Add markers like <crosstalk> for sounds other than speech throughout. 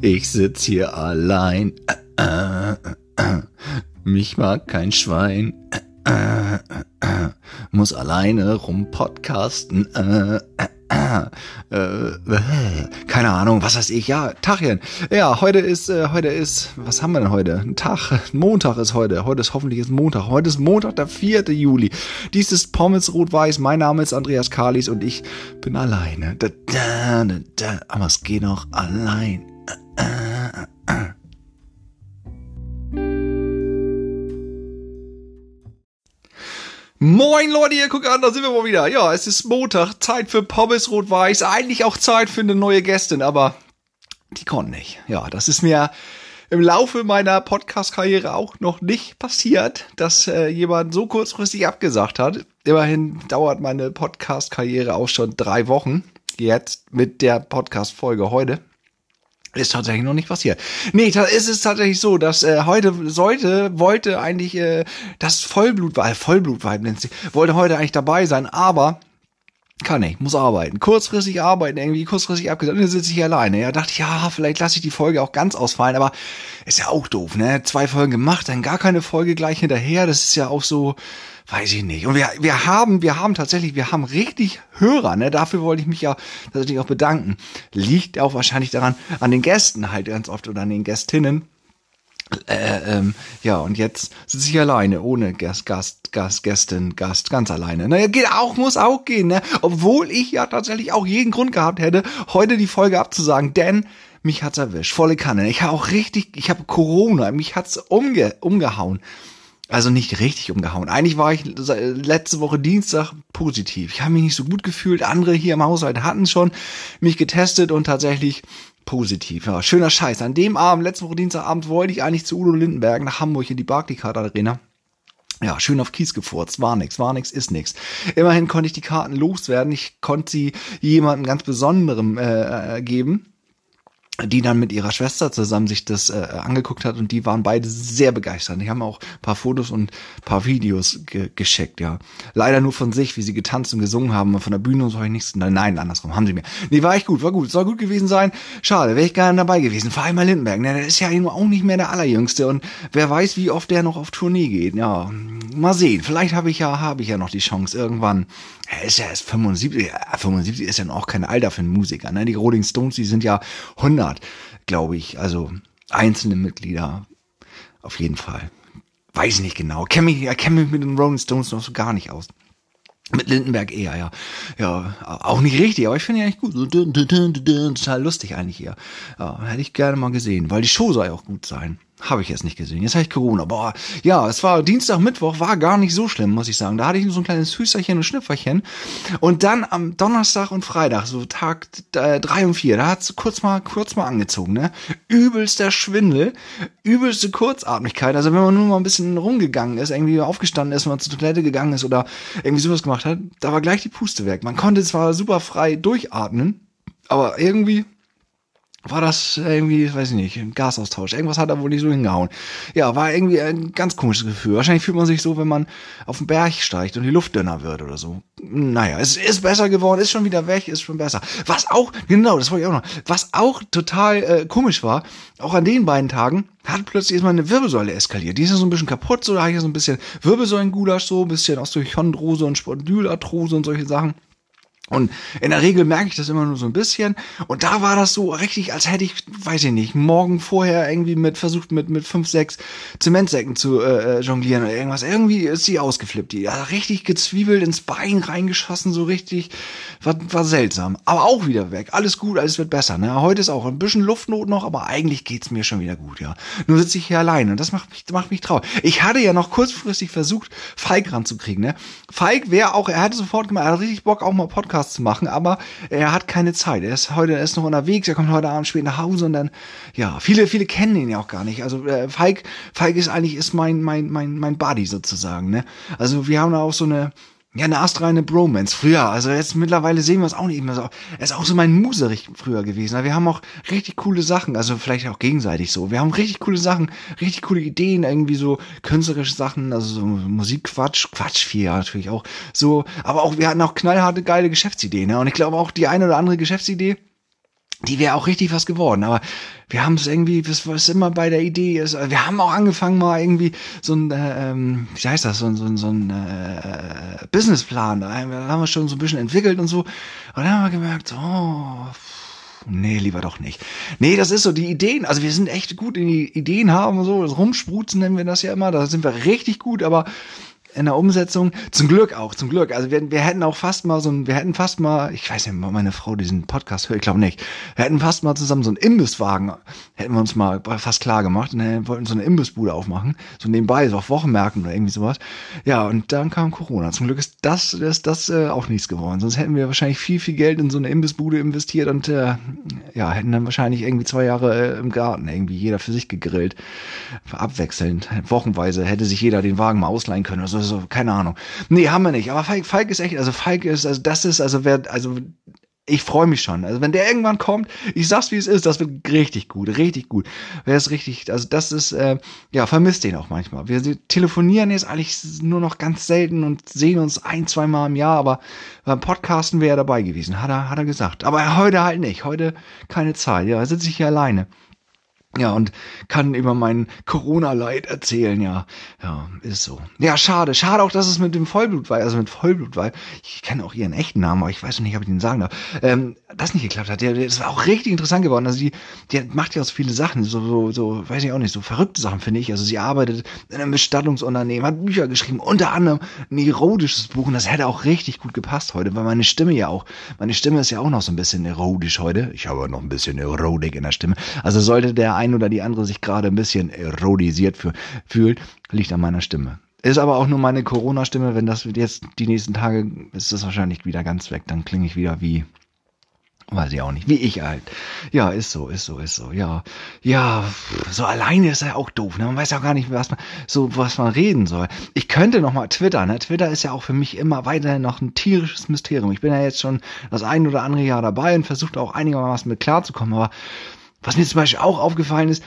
Ich sitz hier allein. Mich mag kein Schwein. Muss alleine rumpodcasten. Keine Ahnung, was weiß ich. Ja, Tachchen. Ja, heute ist, äh, heute ist, was haben wir denn heute? Ein Tag, Montag ist heute. Heute ist hoffentlich ist Montag. Heute ist Montag, der 4. Juli. Dies ist Pommes Rot-Weiß. Mein Name ist Andreas Kalis und ich bin alleine. Aber es geht auch allein. Moin Leute, ihr guckt an, da sind wir mal wieder. Ja, es ist Montag, Zeit für Pommes Rot-Weiß. Eigentlich auch Zeit für eine neue Gästin, aber die konnte nicht. Ja, das ist mir im Laufe meiner Podcast-Karriere auch noch nicht passiert, dass äh, jemand so kurzfristig abgesagt hat. Immerhin dauert meine Podcast-Karriere auch schon drei Wochen. Jetzt mit der Podcast-Folge heute. Ist tatsächlich noch nicht passiert. Nee, da ist es tatsächlich so, dass äh, heute sollte, wollte eigentlich äh, das Vollblutweib, Vollblutweib nennt sie, wollte heute eigentlich dabei sein, aber kann nicht, muss arbeiten. Kurzfristig arbeiten, irgendwie kurzfristig abgesagt. Dann sitze ich alleine. Ja, dachte ich, ja, vielleicht lasse ich die Folge auch ganz ausfallen, aber ist ja auch doof, ne? Zwei Folgen gemacht, dann gar keine Folge gleich hinterher. Das ist ja auch so, weiß ich nicht. Und wir, wir haben, wir haben tatsächlich, wir haben richtig Hörer, ne? Dafür wollte ich mich ja tatsächlich auch bedanken. Liegt auch wahrscheinlich daran, an den Gästen halt ganz oft oder an den Gästinnen. Äh, ähm, ja, und jetzt sitze ich alleine, ohne Gast, Gast, Gast, Gästin, Gast, ganz alleine. Naja, geht auch, muss auch gehen, ne? Obwohl ich ja tatsächlich auch jeden Grund gehabt hätte, heute die Folge abzusagen, denn mich hat's erwischt, volle Kanne. Ich habe auch richtig, ich habe Corona, mich hat's umge, umgehauen. Also nicht richtig umgehauen. Eigentlich war ich letzte Woche Dienstag positiv. Ich habe mich nicht so gut gefühlt. Andere hier im Haushalt hatten schon mich getestet und tatsächlich positiv. Ja, schöner Scheiß. An dem Abend, letzte Woche Dienstagabend, wollte ich eigentlich zu Udo Lindenberg nach Hamburg in die Barclaycard Arena. Ja, schön auf Kies gefurzt. War nix, war nix, ist nix. Immerhin konnte ich die Karten loswerden. Ich konnte sie jemandem ganz Besonderem äh, äh geben die dann mit ihrer Schwester zusammen sich das äh, angeguckt hat und die waren beide sehr begeistert. Die haben auch paar Fotos und paar Videos ge geschickt, ja. Leider nur von sich, wie sie getanzt und gesungen haben, von der Bühne und so habe ich nichts. Nein, nein, andersrum haben sie mir. Nee, war echt gut, war gut, soll gut gewesen sein. Schade, wäre ich gerne dabei gewesen. Vor allem Lindenberg, ne, der ist ja auch nicht mehr der allerjüngste und wer weiß, wie oft der noch auf Tournee geht. Ja, mal sehen. Vielleicht habe ich ja, habe ich ja noch die Chance irgendwann. Er ist ja erst 75, 75 ist ja noch kein Alter für einen Musiker, ne? Die Rolling Stones, die sind ja 100 100, glaube ich. Also einzelne Mitglieder auf jeden Fall. Weiß nicht genau. Kenne mich, kenn mich mit den Rolling Stones noch so gar nicht aus. Mit Lindenberg eher, ja. Ja, auch nicht richtig, aber ich finde ja eigentlich gut. Total lustig eigentlich eher. Ja, hätte ich gerne mal gesehen, weil die Show soll ja auch gut sein. Habe ich jetzt nicht gesehen. Jetzt habe ich Corona. Boah, ja, es war Dienstag, Mittwoch, war gar nicht so schlimm, muss ich sagen. Da hatte ich nur so ein kleines Hüsterchen und Schnüfferchen. Und dann am Donnerstag und Freitag, so Tag äh, drei und vier, da hat's kurz mal, kurz mal angezogen, ne? Übelster Schwindel, übelste Kurzatmigkeit. Also wenn man nur mal ein bisschen rumgegangen ist, irgendwie aufgestanden ist, mal zur Toilette gegangen ist oder irgendwie sowas gemacht hat, da war gleich die Puste weg. Man konnte zwar super frei durchatmen, aber irgendwie war das irgendwie, weiß ich nicht, ein Gasaustausch. Irgendwas hat da wohl nicht so hingehauen. Ja, war irgendwie ein ganz komisches Gefühl. Wahrscheinlich fühlt man sich so, wenn man auf den Berg steigt und die Luft dünner wird oder so. Naja, es ist besser geworden, ist schon wieder weg, ist schon besser. Was auch, genau, das wollte ich auch noch, was auch total äh, komisch war, auch an den beiden Tagen, hat plötzlich erstmal eine Wirbelsäule eskaliert. Die ist ja so ein bisschen kaputt, so da habe ich ja so ein bisschen Wirbelsäulengulasch, so ein bisschen Osteochondrose und Spondylarthrose und solche Sachen. Und in der Regel merke ich das immer nur so ein bisschen. Und da war das so richtig, als hätte ich, weiß ich nicht, morgen vorher irgendwie mit versucht, mit, mit fünf, sechs Zementsäcken zu äh, äh jonglieren oder irgendwas. Irgendwie ist sie ausgeflippt. Die hat richtig gezwiebelt ins Bein reingeschossen, so richtig. War, war seltsam. Aber auch wieder weg. Alles gut, alles wird besser. Ne? Heute ist auch ein bisschen Luftnot noch, aber eigentlich geht's mir schon wieder gut, ja. Nur sitze ich hier alleine und das macht mich, macht mich traurig. Ich hatte ja noch kurzfristig versucht, Falk ranzukriegen. Ne? Falk wäre auch, er hatte sofort gemacht, er hat richtig Bock, auch mal Podcast Podcast zu machen, aber er hat keine Zeit. Er ist heute, er ist noch unterwegs, er kommt heute Abend spät nach Hause und dann, ja, viele, viele kennen ihn ja auch gar nicht. Also äh, Falk, Falk ist eigentlich ist mein, mein, mein, mein Buddy sozusagen, ne? Also wir haben da auch so eine, ja, eine astreine Bromance. Früher, also jetzt mittlerweile sehen wir es auch nicht mehr so. Er ist auch so mein Muserich früher gewesen. Wir haben auch richtig coole Sachen, also vielleicht auch gegenseitig so. Wir haben richtig coole Sachen, richtig coole Ideen, irgendwie so künstlerische Sachen, also so Musikquatsch, Quatsch viel ja, natürlich auch. So, aber auch, wir hatten auch knallharte, geile Geschäftsideen. Ne? Und ich glaube auch die eine oder andere Geschäftsidee, die wäre auch richtig was geworden. Aber wir haben es irgendwie, was, was immer bei der Idee ist, wir haben auch angefangen mal irgendwie so ein, äh, ähm, wie heißt das, so, ein so, ein so ein äh, Businessplan, da haben wir schon so ein bisschen entwickelt und so. Und dann haben wir gemerkt, oh, nee, lieber doch nicht. Nee, das ist so, die Ideen, also wir sind echt gut in die Ideen haben und so, das Rumspruzen nennen wir das ja immer, da sind wir richtig gut, aber in der Umsetzung. Zum Glück auch, zum Glück. Also wir, wir hätten auch fast mal so ein, wir hätten fast mal, ich weiß nicht, meine Frau diesen Podcast hört, ich glaube nicht. Wir hätten fast mal zusammen so einen Imbisswagen, hätten wir uns mal fast klar gemacht und dann wollten so eine Imbissbude aufmachen, so nebenbei, so auf Wochenmärkten oder irgendwie sowas. Ja, und dann kam Corona. Zum Glück ist das, ist das äh, auch nichts geworden. Sonst hätten wir wahrscheinlich viel, viel Geld in so eine Imbissbude investiert und äh, ja, hätten dann wahrscheinlich irgendwie zwei Jahre äh, im Garten irgendwie jeder für sich gegrillt. Abwechselnd, wochenweise hätte sich jeder den Wagen mal ausleihen können. Also so, keine Ahnung. Nee, haben wir nicht. Aber Falk, Falk ist echt, also Falk ist, also das ist, also wer, also ich freue mich schon. Also wenn der irgendwann kommt, ich sag's wie es ist, das wird richtig gut, richtig gut. Wer ist richtig, also das ist, äh, ja, vermisst den auch manchmal. Wir telefonieren jetzt eigentlich nur noch ganz selten und sehen uns ein, zwei Mal im Jahr, aber beim Podcasten wäre er dabei gewesen, hat er, hat er gesagt. Aber heute halt nicht, heute keine Zeit, ja, sitze ich hier alleine. Ja, und kann über mein Corona-Leid erzählen, ja. Ja, ist so. Ja, schade. Schade auch, dass es mit dem Vollblutweih, also mit Vollblutweih, ich kenne auch ihren echten Namen, aber ich weiß noch nicht, ob ich den sagen darf, ähm, das nicht geklappt hat. Der, das war auch richtig interessant geworden. Also die, die macht ja auch so viele Sachen, so, so, so, weiß ich auch nicht, so verrückte Sachen, finde ich. Also sie arbeitet in einem Bestattungsunternehmen, hat Bücher geschrieben, unter anderem ein erotisches Buch und das hätte auch richtig gut gepasst heute, weil meine Stimme ja auch, meine Stimme ist ja auch noch so ein bisschen erotisch heute. Ich habe noch ein bisschen Erotik in der Stimme. Also sollte der ein oder die andere sich gerade ein bisschen erodisiert fühlt, liegt an meiner Stimme. Ist aber auch nur meine Corona-Stimme. Wenn das jetzt die nächsten Tage ist das wahrscheinlich wieder ganz weg. Dann klinge ich wieder wie Weiß ich auch nicht. Wie ich halt. Ja, ist so, ist so, ist so. Ja, ja, so alleine ist er auch doof. Ne? Man weiß ja auch gar nicht, was man, so, was man reden soll. Ich könnte noch mal Twitter, ne? Twitter ist ja auch für mich immer weiterhin noch ein tierisches Mysterium. Ich bin ja jetzt schon das ein oder andere Jahr dabei und versuche auch einigermaßen mit klarzukommen. Aber was mir zum Beispiel auch aufgefallen ist,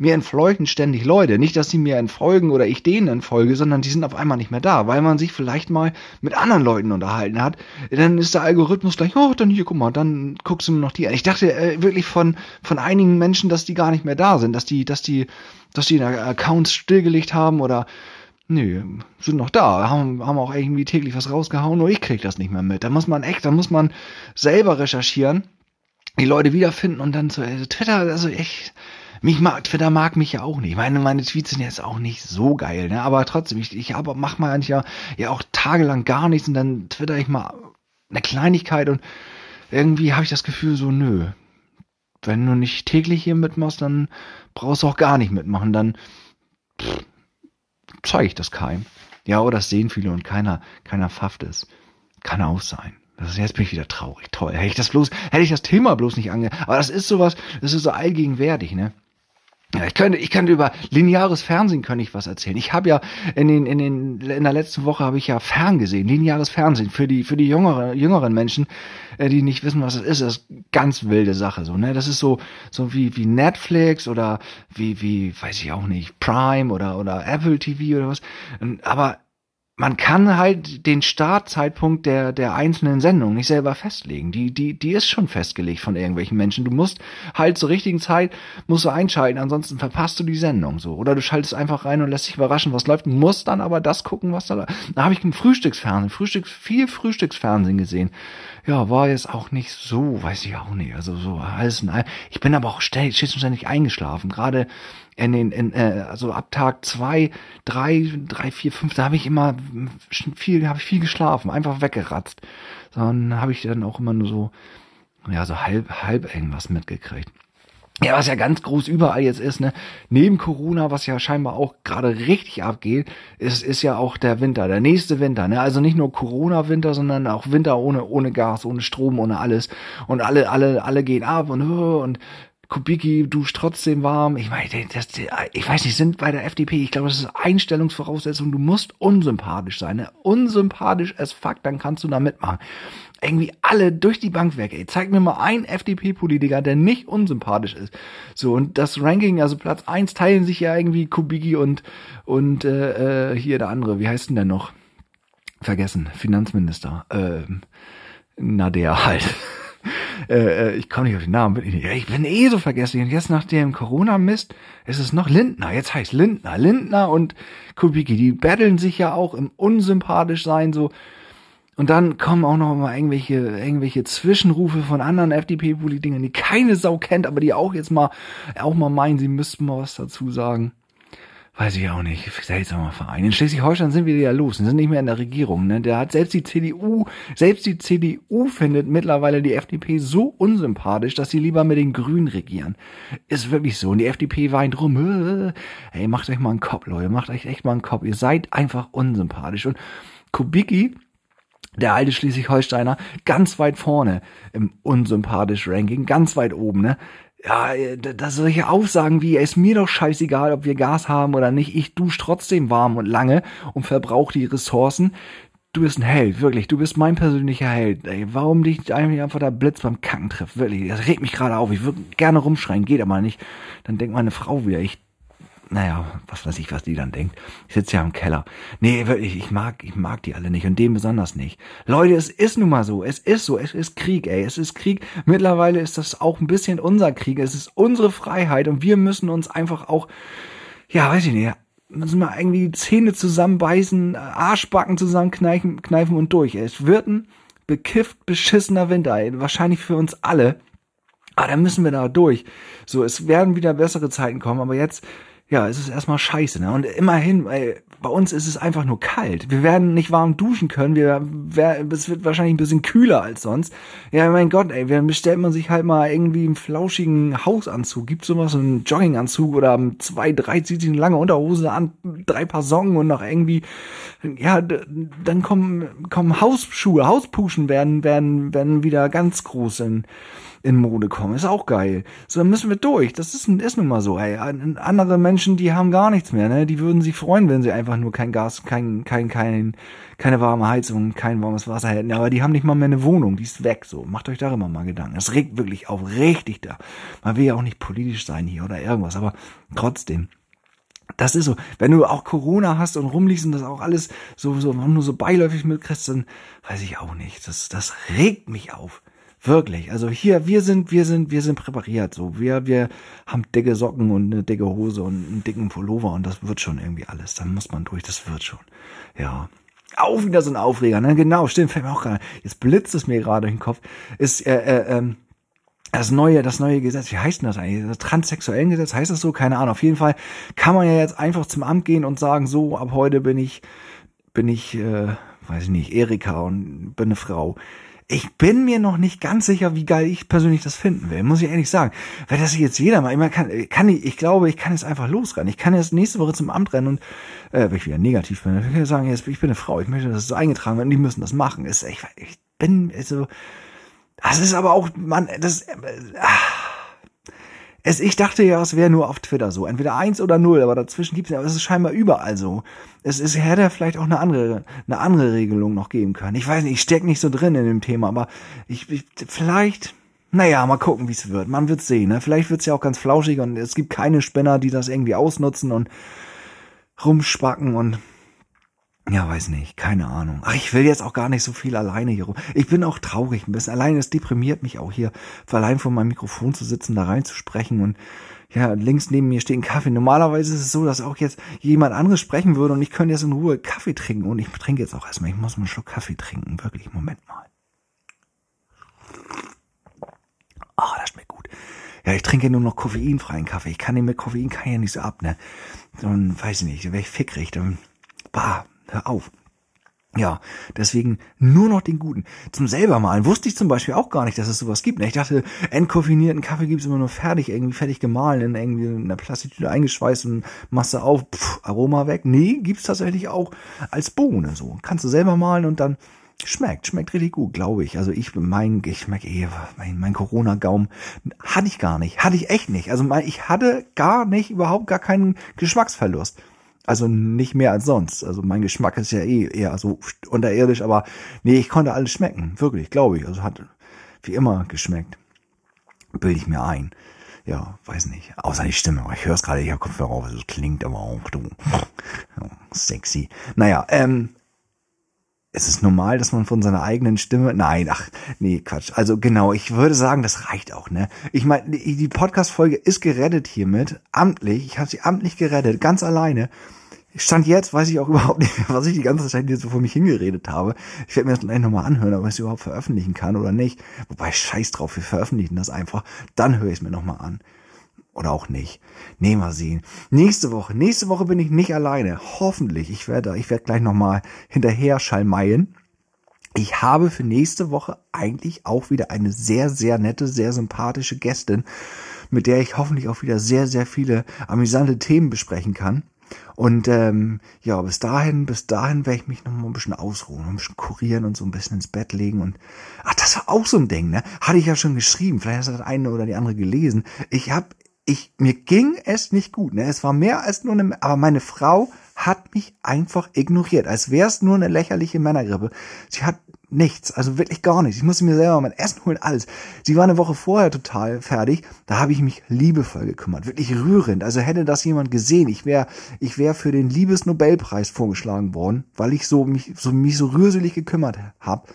mir entfolgen ständig Leute. Nicht, dass sie mir entfolgen oder ich denen entfolge, sondern die sind auf einmal nicht mehr da, weil man sich vielleicht mal mit anderen Leuten unterhalten hat. Dann ist der Algorithmus gleich, oh, dann hier, guck mal, dann guckst du mir noch die an. Ich dachte äh, wirklich von, von einigen Menschen, dass die gar nicht mehr da sind, dass die, dass die, dass die Accounts stillgelegt haben oder Nö, sind noch da, haben, haben auch irgendwie täglich was rausgehauen, nur ich krieg das nicht mehr mit. Da muss man echt, da muss man selber recherchieren die Leute wiederfinden und dann so, also Twitter, also ich, mich mag, Twitter mag mich ja auch nicht. Meine, meine Tweets sind jetzt auch nicht so geil, ne? Aber trotzdem, ich, ich aber mach mal eigentlich ja, ja auch tagelang gar nichts und dann twitter ich mal eine Kleinigkeit und irgendwie habe ich das Gefühl so, nö. Wenn du nicht täglich hier mitmachst, dann brauchst du auch gar nicht mitmachen. Dann zeige ich das keinem. Ja, oder das sehen viele und keiner, keiner pfafft es. Kann auch sein. Das ist, jetzt bin ich wieder traurig. Toll. Hätte ich das bloß, hätte ich das Thema bloß nicht ange, aber das ist sowas, das ist so allgegenwärtig, ne? Ja, ich könnte, ich könnte über lineares Fernsehen könnte ich was erzählen. Ich habe ja in den, in den, in der letzten Woche habe ich ja ferngesehen, lineares Fernsehen für die, für die jüngeren, jüngeren Menschen, äh, die nicht wissen, was es ist. Das ist ganz wilde Sache, so, ne? Das ist so, so wie, wie Netflix oder wie, wie, weiß ich auch nicht, Prime oder, oder Apple TV oder was. Aber man kann halt den Startzeitpunkt der, der einzelnen Sendungen nicht selber festlegen. Die, die, die ist schon festgelegt von irgendwelchen Menschen. Du musst halt zur richtigen Zeit, musst du einschalten, ansonsten verpasst du die Sendung so. Oder du schaltest einfach rein und lässt dich überraschen, was läuft, musst dann aber das gucken, was da läuft. Da habe ich im Frühstücksfernsehen, Frühstücks, viel Frühstücksfernsehen gesehen. Ja, war jetzt auch nicht so, weiß ich auch nicht. Also so alles in allem. Ich bin aber auch ständig, ständig eingeschlafen. Gerade in den, in, äh, also ab Tag zwei, drei, drei, vier, fünf, da habe ich immer viel, habe ich viel geschlafen, einfach weggeratzt. Dann habe ich dann auch immer nur so, ja, so halb, halb irgendwas mitgekriegt. Ja, was ja ganz groß überall jetzt ist, ne? Neben Corona, was ja scheinbar auch gerade richtig abgeht, ist, ist ja auch der Winter, der nächste Winter, ne? Also nicht nur Corona-Winter, sondern auch Winter ohne, ohne Gas, ohne Strom, ohne alles. Und alle, alle, alle gehen ab und, und Kubicki duscht trotzdem warm. Ich meine, das, ich weiß nicht, sind bei der FDP, ich glaube, das ist Einstellungsvoraussetzung, du musst unsympathisch sein, ne? Unsympathisch as fuck, dann kannst du da mitmachen. Irgendwie alle durch die Bank weg, ey. Zeig mir mal einen FDP-Politiker, der nicht unsympathisch ist. So, und das Ranking, also Platz eins teilen sich ja irgendwie Kubicki und, und äh, äh, hier der andere, wie heißt denn der noch? Vergessen, Finanzminister. Ähm, na der halt. <laughs> äh, ich komme nicht auf den Namen, bin ich, nicht. ich bin eh so vergesslich. Und jetzt nach dem Corona-Mist ist es noch Lindner. Jetzt heißt Lindner. Lindner und Kubicki, die battlen sich ja auch im unsympathisch sein so. Und dann kommen auch noch mal irgendwelche, irgendwelche Zwischenrufe von anderen FDP-Politikern, die keine Sau kennt, aber die auch jetzt mal, auch mal meinen, sie müssten mal was dazu sagen. Weiß ich auch nicht. Seltsamer Verein. In Schleswig-Holstein sind wir ja los. Wir sind nicht mehr in der Regierung. Ne? Der hat selbst die CDU, selbst die CDU findet mittlerweile die FDP so unsympathisch, dass sie lieber mit den Grünen regieren. Ist wirklich so. Und die FDP weint rum. Äh, ey, macht euch mal einen Kopf, Leute. Macht euch echt mal einen Kopf. Ihr seid einfach unsympathisch. Und Kubicki, der alte Schleswig-Holsteiner, ganz weit vorne im unsympathisch Ranking, ganz weit oben, ne? Ja, da solche Aussagen wie, ist mir doch scheißegal, ob wir Gas haben oder nicht, ich dusche trotzdem warm und lange und verbrauche die Ressourcen. Du bist ein Held, wirklich, du bist mein persönlicher Held. Ey, warum dich einfach der Blitz beim Kacken trifft, wirklich, das regt mich gerade auf. Ich würde gerne rumschreien, geht aber nicht. Dann denkt meine Frau wieder, ich naja, was weiß ich, was die dann denkt. Ich sitze ja im Keller. Nee, wirklich, ich mag, ich mag die alle nicht und den besonders nicht. Leute, es ist nun mal so. Es ist so. Es ist Krieg, ey. Es ist Krieg. Mittlerweile ist das auch ein bisschen unser Krieg. Es ist unsere Freiheit und wir müssen uns einfach auch, ja, weiß ich nicht, müssen wir irgendwie Zähne zusammenbeißen, Arschbacken zusammenkneifen kneifen und durch. Es wird ein bekifft, beschissener Winter, ey. Wahrscheinlich für uns alle. Aber da müssen wir da durch. So, es werden wieder bessere Zeiten kommen, aber jetzt ja, es ist erstmal scheiße. Ne? Und immerhin, weil bei uns ist es einfach nur kalt. Wir werden nicht warm duschen können. Wir, wer, es wird wahrscheinlich ein bisschen kühler als sonst. Ja, mein Gott, ey, dann bestellt man sich halt mal irgendwie einen flauschigen Hausanzug. Gibt sowas, einen Jogginganzug oder zwei, drei, zieht sich eine lange Unterhose an, drei Paar Socken und noch irgendwie, ja, dann kommen, kommen Hausschuhe, Hauspuschen werden, werden, werden wieder ganz groß in, in Mode kommen. Ist auch geil. So, dann müssen wir durch. Das ist, ist nun mal so, ey. Andere Menschen, die haben gar nichts mehr, ne? Die würden sich freuen, wenn sie einfach nur kein Gas, kein, kein, kein, keine warme Heizung, kein warmes Wasser hätten. Aber die haben nicht mal mehr eine Wohnung. Die ist weg, so. Macht euch darüber mal Gedanken. Das regt wirklich auf. Richtig da. Man will ja auch nicht politisch sein hier oder irgendwas, aber trotzdem. Das ist so. Wenn du auch Corona hast und rumliegst und das auch alles so, so, nur so beiläufig mitkriegst, dann weiß ich auch nicht. Das, das regt mich auf. Wirklich. Also hier, wir sind, wir sind, wir sind präpariert. So, wir, wir haben dicke Socken und eine dicke Hose und einen dicken Pullover und das wird schon irgendwie alles. Da muss man durch, das wird schon. Ja. Auch wieder so ein Aufreger, ne? Genau, stimmt, fällt mir auch gerade. Jetzt blitzt es mir gerade in den Kopf. Ist, äh, äh, ähm, das neue, das neue Gesetz, wie heißt denn das eigentlich? Das transsexuellen Gesetz, heißt das so? Keine Ahnung. Auf jeden Fall kann man ja jetzt einfach zum Amt gehen und sagen, so, ab heute bin ich, bin ich, äh, weiß ich nicht, Erika und bin eine Frau ich bin mir noch nicht ganz sicher, wie geil ich persönlich das finden will, muss ich ehrlich sagen. Weil das jetzt jeder mal, ich kann, kann ich, ich glaube, ich kann jetzt einfach losrennen. Ich kann jetzt nächste Woche zum Amt rennen und, äh, wenn ich wieder negativ bin, ich kann sagen, jetzt, ich bin eine Frau, ich möchte, dass es eingetragen wird und die müssen das machen. Ist, ich, ich bin, also, das ist aber auch, man, das, äh, ah, es, ich dachte ja, es wäre nur auf Twitter so. Entweder eins oder null, aber dazwischen gibt's ja, aber es ist scheinbar überall so. Es ist, hätte vielleicht auch eine andere, eine andere Regelung noch geben können. Ich weiß nicht, ich steck nicht so drin in dem Thema, aber ich, ich vielleicht, naja, mal gucken, wie es wird. Man wird sehen, ne? Vielleicht wird's ja auch ganz flauschig und es gibt keine Spinner, die das irgendwie ausnutzen und rumspacken und ja, weiß nicht, keine Ahnung. Ach, ich will jetzt auch gar nicht so viel alleine hier rum. Ich bin auch traurig ein bisschen. Allein es deprimiert mich auch hier, allein vor meinem Mikrofon zu sitzen, da reinzusprechen und ja, links neben mir steht ein Kaffee. Normalerweise ist es so, dass auch jetzt jemand anderes sprechen würde und ich könnte jetzt in Ruhe Kaffee trinken und ich trinke jetzt auch erstmal, ich muss mal einen Schluck Kaffee trinken. Wirklich, Moment mal. Ah, oh, das schmeckt gut. Ja, ich trinke nur noch koffeinfreien Kaffee. Ich kann den mit Koffein kann ja nicht so ab, ne? Dann weiß ich nicht, wäre ich fickrig. Dann, bah, Hör auf. Ja, deswegen nur noch den guten. Zum selbermalen wusste ich zum Beispiel auch gar nicht, dass es sowas gibt. Ich dachte, entkoffinierten Kaffee gibt's immer nur fertig, irgendwie fertig gemahlen, in irgendwie in einer Plastiktüte eingeschweißt und Masse auf, pff, Aroma weg. Nee, gibt's tatsächlich auch als Bohne so. Kannst du selber malen und dann schmeckt, schmeckt richtig gut, glaube ich. Also ich, mein, ich schmecke eh, mein, mein Corona-Gaum hatte ich gar nicht, hatte ich echt nicht. Also mein, ich hatte gar nicht, überhaupt gar keinen Geschmacksverlust. Also nicht mehr als sonst. Also mein Geschmack ist ja eh eher so unterirdisch, aber nee, ich konnte alles schmecken. Wirklich, glaube ich. Also hat wie immer geschmeckt. Bilde ich mir ein. Ja, weiß nicht. Außer die Stimme. Ich höre es gerade, ich habe Kopfhörer auf. Es klingt aber auch du. <laughs> Sexy. Naja, ähm, ist es normal, dass man von seiner eigenen Stimme, nein, ach, nee, Quatsch. Also genau, ich würde sagen, das reicht auch, ne? Ich meine, die Podcast-Folge ist gerettet hiermit, amtlich, ich habe sie amtlich gerettet, ganz alleine. Stand jetzt, weiß ich auch <laughs> überhaupt nicht was ich die ganze Zeit hier so vor mich hingeredet habe. Ich werde mir das gleich nochmal anhören, ob ich es überhaupt veröffentlichen kann oder nicht. Wobei, scheiß drauf, wir veröffentlichen das einfach. Dann höre ich es mir nochmal an. Oder auch nicht. Nee, mal sehen. Nächste Woche, nächste Woche bin ich nicht alleine. Hoffentlich. Ich werde, ich werde gleich nochmal hinterher schalmeien. Ich habe für nächste Woche eigentlich auch wieder eine sehr, sehr nette, sehr sympathische Gästin, mit der ich hoffentlich auch wieder sehr, sehr viele amüsante Themen besprechen kann. Und ähm, ja, bis dahin, bis dahin werde ich mich noch mal ein bisschen ausruhen, ein bisschen kurieren und so ein bisschen ins Bett legen. Und ach, das war auch so ein Ding, ne? Hatte ich ja schon geschrieben. Vielleicht hat das eine oder die andere gelesen. Ich habe ich, mir ging es nicht gut. Ne? Es war mehr als nur eine, aber meine Frau hat mich einfach ignoriert, als wäre es nur eine lächerliche Männergrippe. Sie hat nichts, also wirklich gar nichts. Ich musste mir selber mein Essen holen, alles. Sie war eine Woche vorher total fertig. Da habe ich mich liebevoll gekümmert, wirklich rührend. Also hätte das jemand gesehen, ich wäre, ich wäre für den Liebesnobelpreis vorgeschlagen worden, weil ich so mich so mich so rührselig gekümmert habe.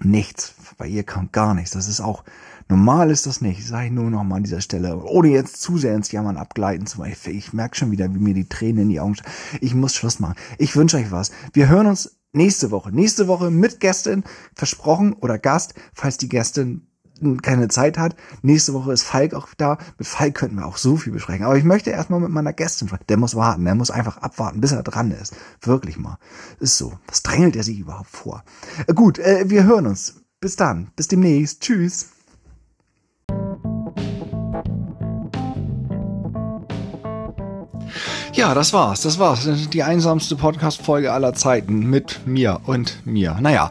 Nichts. Bei ihr kam gar nichts. Das ist auch Normal ist das nicht, sage ich nur noch mal an dieser Stelle, ohne jetzt zu sehr ins Jammern abgleiten zu wollen. Ich merke schon wieder, wie mir die Tränen in die Augen stehen. Ich muss Schluss machen. Ich wünsche euch was. Wir hören uns nächste Woche. Nächste Woche mit Gästin, versprochen, oder Gast, falls die Gästin keine Zeit hat. Nächste Woche ist Falk auch da. Mit Falk könnten wir auch so viel besprechen. Aber ich möchte erstmal mit meiner Gästin sprechen. Der muss warten. Der muss einfach abwarten, bis er dran ist. Wirklich mal. Ist so. Was drängelt er sich überhaupt vor? Äh, gut, äh, wir hören uns. Bis dann. Bis demnächst. Tschüss. Ja, das war's. Das war's. Die einsamste Podcast-Folge aller Zeiten mit mir und mir. Naja.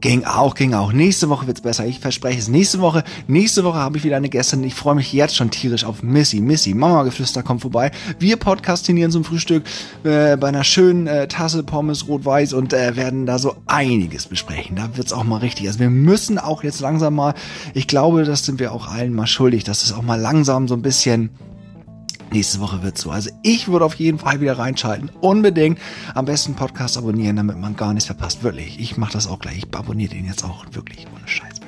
Ging auch, ging auch. Nächste Woche wird's besser. Ich verspreche es. Nächste Woche, nächste Woche habe ich wieder eine Gästin. Ich freue mich jetzt schon tierisch auf Missy. Missy, Mama Geflüster kommt vorbei. Wir podcastinieren zum Frühstück äh, bei einer schönen äh, Tasse Pommes rot-weiß und äh, werden da so einiges besprechen. Da wird's auch mal richtig. Also wir müssen auch jetzt langsam mal, ich glaube, das sind wir auch allen mal schuldig, dass es auch mal langsam so ein bisschen Nächste Woche wird so. Also ich würde auf jeden Fall wieder reinschalten. Unbedingt. Am besten Podcast abonnieren, damit man gar nichts verpasst. Wirklich. Ich mache das auch gleich. Ich abonniere den jetzt auch. Wirklich. Ohne Scheiß.